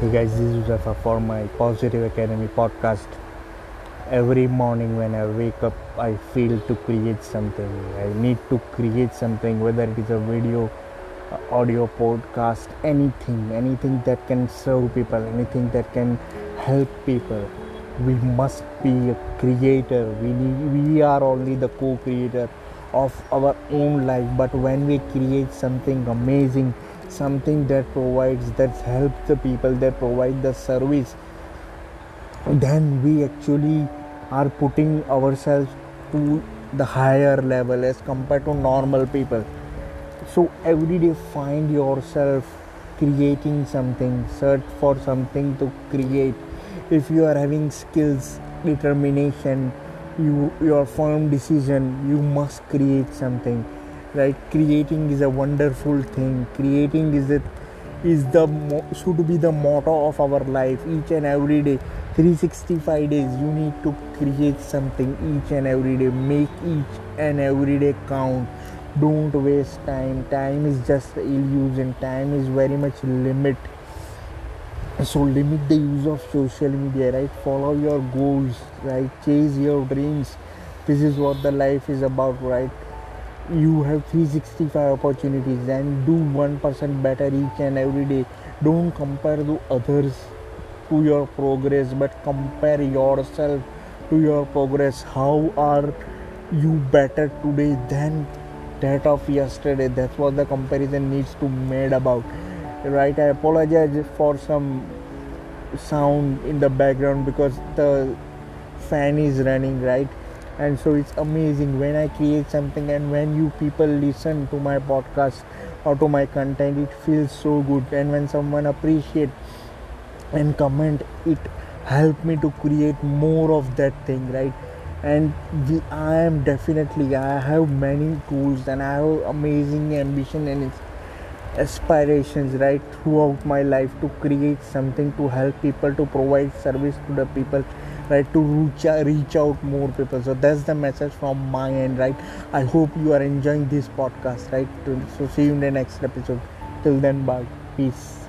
Hey guys, this is Uzafa for my Positive Academy podcast. Every morning when I wake up, I feel to create something. I need to create something, whether it is a video, audio, podcast, anything, anything that can serve people, anything that can help people. We must be a creator. We need, we are only the co-creator of our own life. But when we create something amazing, something that provides that helps the people that provide the service then we actually are putting ourselves to the higher level as compared to normal people. So every day find yourself creating something search for something to create. If you are having skills determination you your firm decision you must create something right creating is a wonderful thing. Creating is it is the should be the motto of our life each and every day. 365 days you need to create something each and every day. Make each and every day count. Don't waste time. Time is just illusion. Time is very much limit. So limit the use of social media right? Follow your goals right? Chase your dreams. This is what the life is about right you have 365 opportunities and do 1% better each and every day. Don't compare to others to your progress but compare yourself to your progress. How are you better today than that of yesterday? That's what the comparison needs to made about. Right i apologize for some sound in the background because the fan is running right and so it's amazing when i create something and when you people listen to my podcast or to my content it feels so good. And when someone appreciate and comment it help me to create more of that thing right? And i am definitely i have many goals and i have amazing ambition and aspirations right throughout my life to create something to help people to provide service to the people right to reach, reach out more people. So that's the message from my end right? I hope you are enjoying this podcast right? So see you in the next episode. Till then bye. Peace